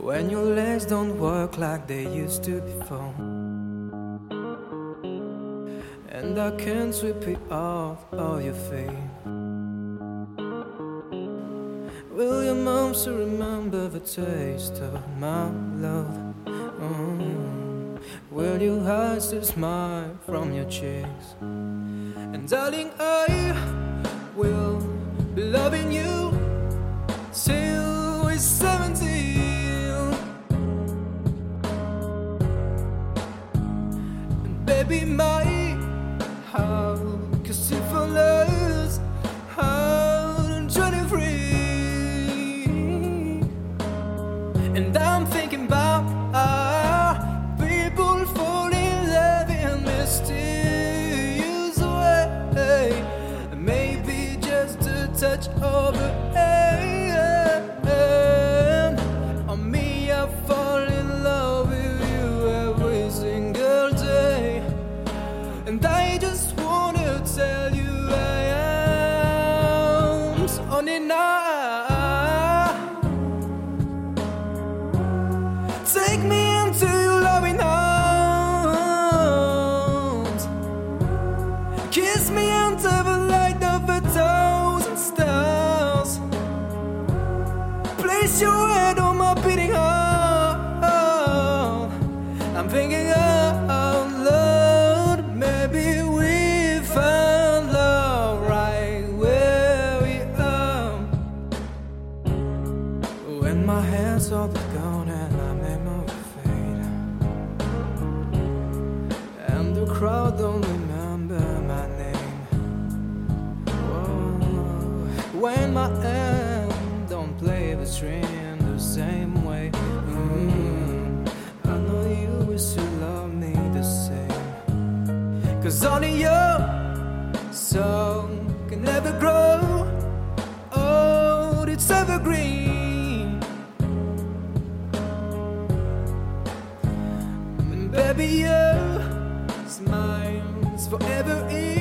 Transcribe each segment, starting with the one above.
When your legs don't work like they used to before. And I can't sweep it off of your feet. Will your mom still remember the taste of my love? Mm. Will your eyes still smile from your cheeks? And darling, I will Baby, my heart can see for less out and 23. And I'm thinking about our people fall in love in mysterious way. Maybe just a touch of a Place your head on my beating heart. I'm thinking out loud. Maybe we found love right where we are. When my hands but gone and my memory fade And the crowd don't remember my name Whoa. When my play the same way. Mm, I know you will still love me the same. Cause only your song can never grow old, it's evergreen. And baby, your smile's forever in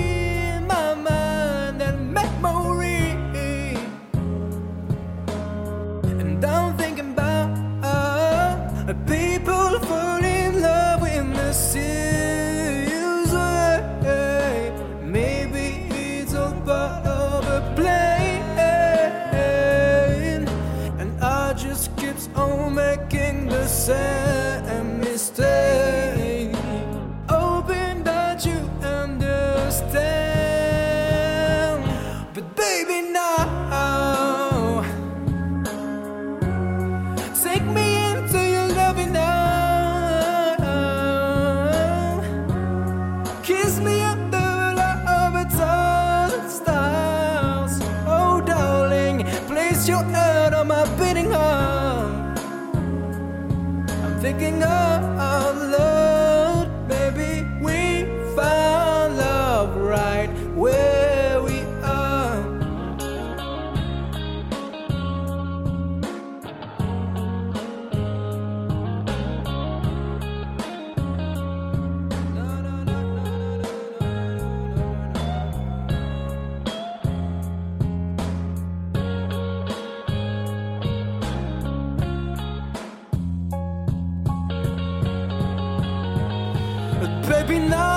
my beating heart. I'm thinking out loud, baby, now